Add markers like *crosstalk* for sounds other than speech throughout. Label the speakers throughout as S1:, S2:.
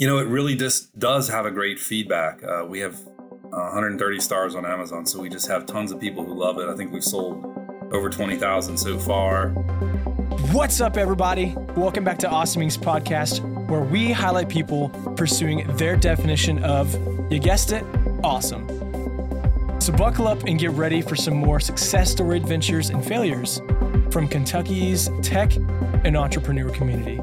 S1: You know, it really just does have a great feedback. Uh, we have 130 stars on Amazon, so we just have tons of people who love it. I think we've sold over 20,000 so far.
S2: What's up, everybody? Welcome back to Awesome Inc.'s podcast, where we highlight people pursuing their definition of, you guessed it, awesome. So buckle up and get ready for some more success story adventures and failures from Kentucky's tech and entrepreneur community.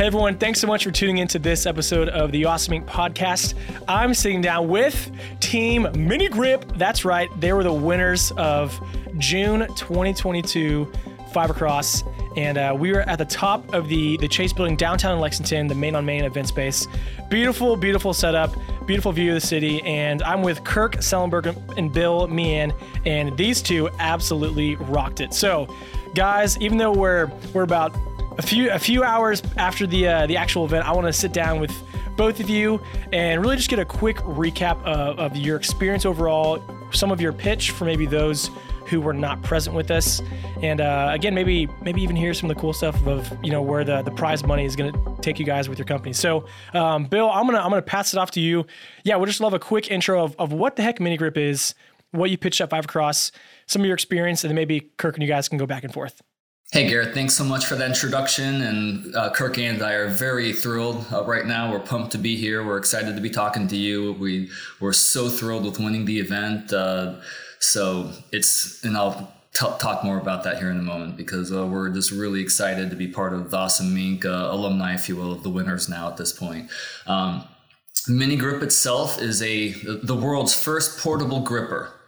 S2: Hey everyone, thanks so much for tuning into this episode of the Awesome Inc. podcast. I'm sitting down with Team Mini Grip. That's right, they were the winners of June 2022 Five Across. And uh, we were at the top of the, the Chase Building downtown in Lexington, the main on main event space. Beautiful, beautiful setup, beautiful view of the city. And I'm with Kirk Sellenberg and Bill Meehan, and these two absolutely rocked it. So, guys, even though we're we're about a few a few hours after the uh, the actual event, I want to sit down with both of you and really just get a quick recap of, of your experience overall, some of your pitch for maybe those who were not present with us, and uh, again, maybe maybe even hear some of the cool stuff of you know where the the prize money is going to take you guys with your company. So, um, Bill, I'm gonna I'm gonna pass it off to you. Yeah, we'll just love a quick intro of, of what the heck mini grip is, what you pitched at Five Across, some of your experience, and then maybe Kirk and you guys can go back and forth.
S3: Hey, Garrett, thanks so much for that introduction. And uh, Kirk and I are very thrilled uh, right now. We're pumped to be here. We're excited to be talking to you. We, we're so thrilled with winning the event. Uh, so it's, and I'll t- talk more about that here in a moment because uh, we're just really excited to be part of the Awesome Inc. Uh, alumni, if you will, of the winners now at this point. Um, Mini Grip itself is a the world's first portable gripper.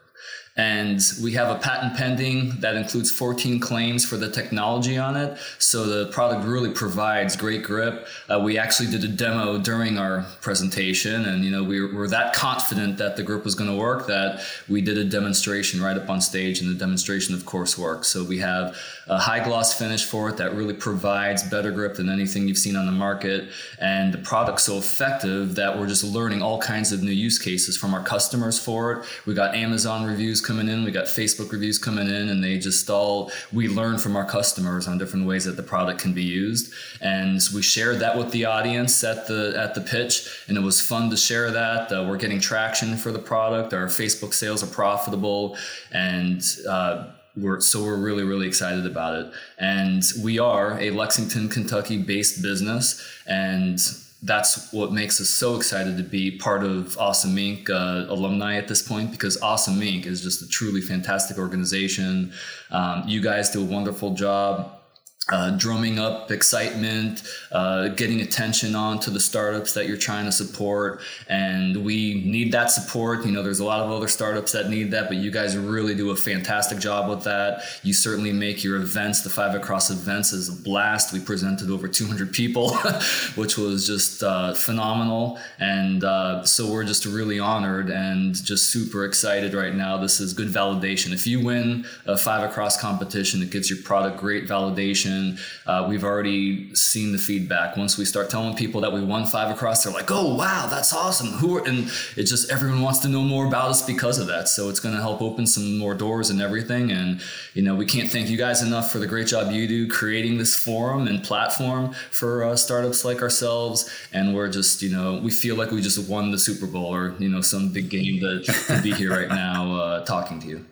S3: And we have a patent pending that includes 14 claims for the technology on it. So the product really provides great grip. Uh, we actually did a demo during our presentation, and you know we were, that confident that the grip was going to work that we did a demonstration right up on stage, and the demonstration, of course, worked. So we have a high gloss finish for it that really provides better grip than anything you've seen on the market, and the product's so effective that we're just learning all kinds of new use cases from our customers for it. We got Amazon reviews coming in, we got Facebook reviews coming in, and they just all we learn from our customers on different ways that the product can be used. And we shared that with the audience at the at the pitch, and it was fun to share that. Uh, we're getting traction for the product. Our Facebook sales are profitable, and uh, we're so we're really really excited about it. And we are a Lexington, Kentucky based business, and that's what makes us so excited to be part of Awesome Inc. Uh, alumni at this point because Awesome Inc. is just a truly fantastic organization. Um, you guys do a wonderful job uh, drumming up excitement, uh, getting attention on to the startups that you're trying to support. And we need that support. You know, there's a lot of other startups that need that, but you guys really do a fantastic job with that. You certainly make your events, the Five Across events, is a blast. We presented over 200 people, *laughs* which was just uh, phenomenal. And uh, so we're just really honored and just super excited right now. This is good validation. If you win a Five Across competition, it gives your product great validation uh, we've already seen the feedback. Once we start telling people that we won five across, they're like, "Oh, wow, that's awesome!" Who are, and it just everyone wants to know more about us because of that. So it's going to help open some more doors and everything. And you know, we can't thank you guys enough for the great job you do creating this forum and platform for uh, startups like ourselves. And we're just, you know, we feel like we just won the Super Bowl or you know some big game to, to be here right *laughs* now uh, talking to you.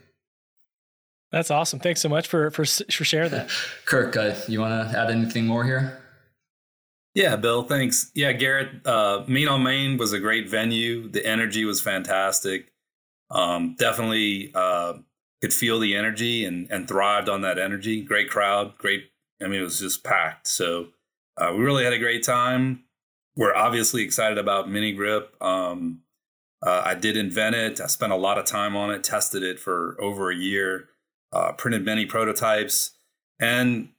S2: That's awesome. Thanks so much for for for sharing that. *laughs*
S3: Kirk, uh, you want to add anything more here?
S1: Yeah, Bill, thanks. Yeah, Garrett, uh, Main on Main was a great venue. The energy was fantastic. Um, definitely uh, could feel the energy and, and thrived on that energy. Great crowd, great. I mean, it was just packed. So uh, we really had a great time. We're obviously excited about Mini Grip. Um, uh, I did invent it. I spent a lot of time on it, tested it for over a year uh, printed many prototypes, and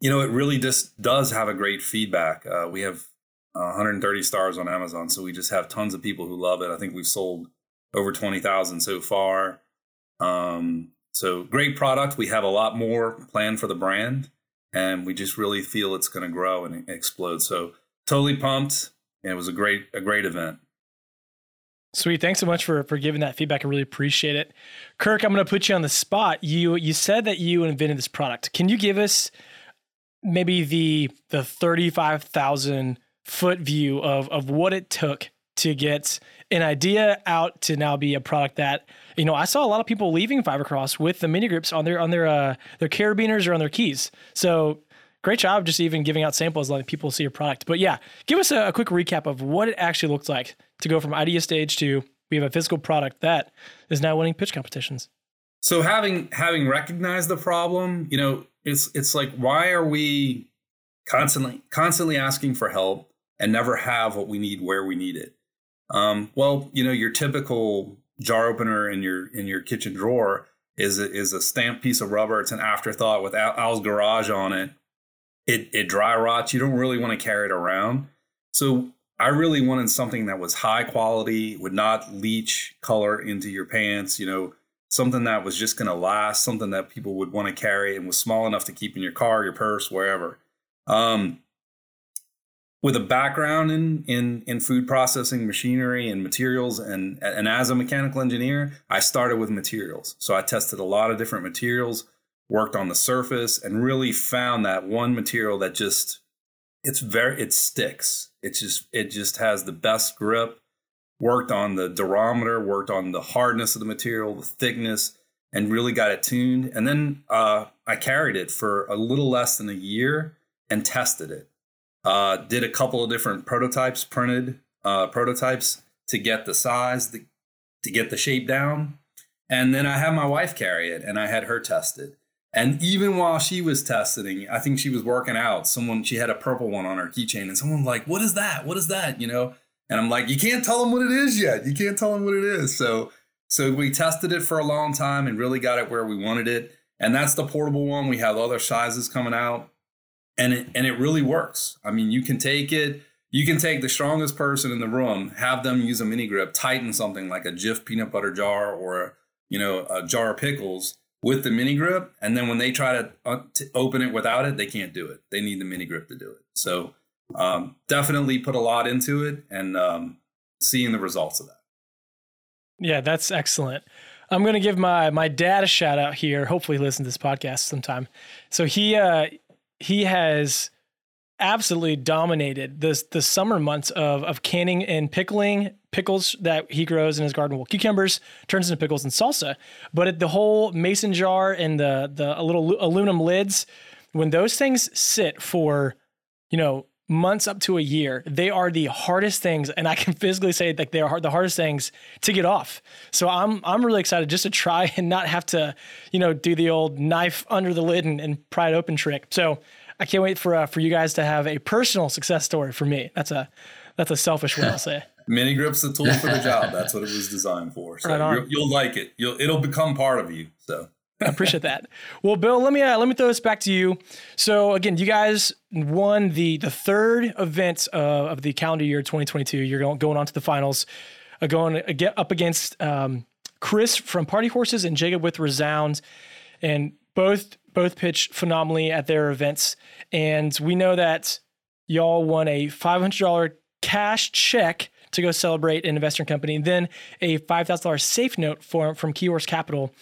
S1: you know it really just does have a great feedback. Uh, we have 130 stars on Amazon, so we just have tons of people who love it. I think we've sold over 20,000 so far. Um, so great product. We have a lot more planned for the brand, and we just really feel it's going to grow and explode. So totally pumped. And it was a great a great event.
S2: Sweet. Thanks so much for for giving that feedback. I really appreciate it. Kirk, I'm going to put you on the spot. You you said that you invented this product. Can you give us maybe the the 35,000 foot view of of what it took to get an idea out to now be a product that you know I saw a lot of people leaving Five Across with the mini grips on their on their uh, their carabiners or on their keys. So great job just even giving out samples letting people see your product. But yeah, give us a, a quick recap of what it actually looks like to go from idea stage to we have a physical product that is now winning pitch competitions.
S1: So having having recognized the problem, you know, it's it's like why are we constantly constantly asking for help and never have what we need where we need it? Um, well, you know, your typical jar opener in your in your kitchen drawer is a, is a stamped piece of rubber. It's an afterthought with Al, Al's Garage on it. It it dry rots. You don't really want to carry it around. So I really wanted something that was high quality, would not leach color into your pants. You know, something that was just going to last, something that people would want to carry, and was small enough to keep in your car, your purse, wherever. Um, with a background in in in food processing machinery and materials and and as a mechanical engineer i started with materials so i tested a lot of different materials worked on the surface and really found that one material that just it's very it sticks it just it just has the best grip worked on the durometer worked on the hardness of the material the thickness and really got it tuned and then uh, i carried it for a little less than a year and tested it uh, did a couple of different prototypes, printed uh, prototypes to get the size, the, to get the shape down. And then I had my wife carry it and I had her test it. And even while she was testing, I think she was working out. Someone, she had a purple one on her keychain, and someone like, What is that? What is that? You know? And I'm like, You can't tell them what it is yet. You can't tell them what it is. So, so we tested it for a long time and really got it where we wanted it. And that's the portable one. We have other sizes coming out and it and it really works. I mean, you can take it. You can take the strongest person in the room, have them use a mini grip, tighten something like a Jif peanut butter jar or you know a jar of pickles with the mini grip, and then when they try to, uh, to open it without it, they can't do it. They need the mini grip to do it. So um, definitely put a lot into it, and um, seeing the results of that.
S2: Yeah, that's excellent. I'm going to give my my dad a shout out here. Hopefully, he listens to this podcast sometime. So he uh, he has absolutely dominated this the summer months of of canning and pickling pickles that he grows in his garden. Well, cucumbers turns into pickles and salsa, but the whole mason jar and the the little aluminum lids, when those things sit for, you know, months up to a year, they are the hardest things, and I can *laughs* physically say like they are the hardest things to get off. So I'm I'm really excited just to try *laughs* and not have to, you know, do the old knife under the lid and, and pry it open trick. So I can't wait for uh, for you guys to have a personal success story for me. That's a that's a selfish way I'll say. *laughs*
S1: Mini grips the tool for the job. That's what it was designed for. So right you'll like it. You'll it'll become part of you. So
S2: I appreciate that. Well, Bill, let me uh, let me throw this back to you. So again, you guys won the the third event uh, of the calendar year 2022. You're going going on to the finals, uh, going get up against um, Chris from Party Horses and Jacob with Resound, and both both pitch phenomenally at their events. And we know that y'all won a $500 cash check to go celebrate an investor company, and then a $5,000 safe note for, from Keyhorse Capital.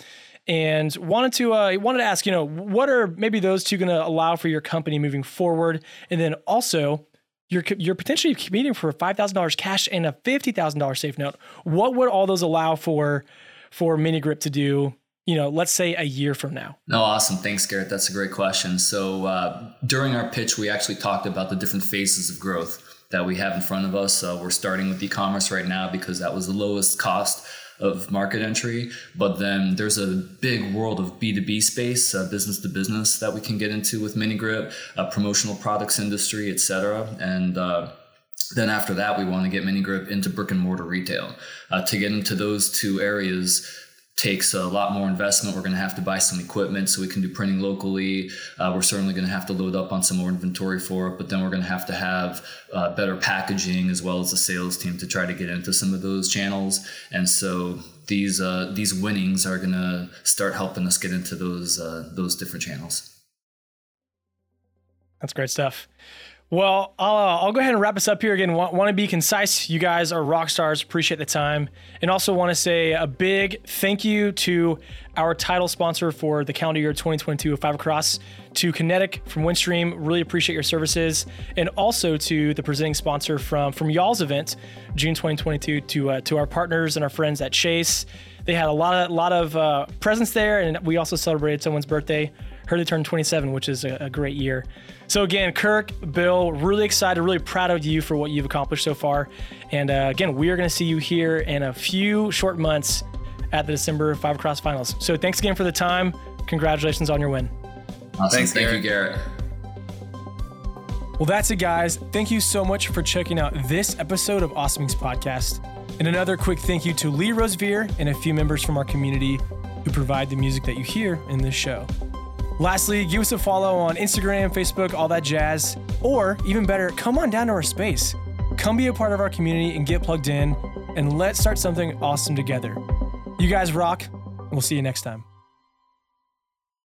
S2: And wanted to uh, wanted to ask, you know, what are maybe those two going to allow for your company moving forward, and then also you're you're potentially competing for five thousand dollars cash and a fifty thousand dollars safe note. What would all those allow for for Mini Grip to do you know, let's say a year from now?
S3: No, awesome. Thanks, Garrett. That's a great question. So uh, during our pitch, we actually talked about the different phases of growth that we have in front of us. Uh, we're starting with e-commerce right now because that was the lowest cost of market entry. But then there's a big world of B2B space, uh, business to business that we can get into with MiniGrip, uh, promotional products industry, etc. And uh, then after that, we want to get MiniGrip into brick and mortar retail. Uh, to get into those two areas, takes a lot more investment. We're going to have to buy some equipment so we can do printing locally. Uh, we're certainly going to have to load up on some more inventory for it, but then we're going to have to have uh, better packaging as well as a sales team to try to get into some of those channels. And so these uh, these winnings are going to start helping us get into those uh, those different channels.
S2: That's great stuff. Well, I'll, uh, I'll go ahead and wrap us up here again. Want, want to be concise. You guys are rock stars. Appreciate the time. And also want to say a big thank you to our title sponsor for the calendar year 2022 of Five Across, to Kinetic from Windstream. Really appreciate your services. And also to the presenting sponsor from, from y'all's event, June 2022, to, uh, to our partners and our friends at Chase. They had a lot of, lot of uh, presents there, and we also celebrated someone's birthday Heard they turned 27, which is a, a great year. So again, Kirk, Bill, really excited, really proud of you for what you've accomplished so far. And uh, again, we are going to see you here in a few short months at the December Five Across Finals. So thanks again for the time. Congratulations on your win.
S3: Awesome. Thanks, Thank Garrett. you, Garrett.
S2: Well, that's it, guys. Thank you so much for checking out this episode of Awesome Inc. Podcast. And another quick thank you to Lee Rosevere and a few members from our community who provide the music that you hear in this show. Lastly, give us a follow on Instagram, Facebook, all that jazz. Or even better, come on down to our space. Come be a part of our community and get plugged in, and let's start something awesome together. You guys rock, we'll see you next time.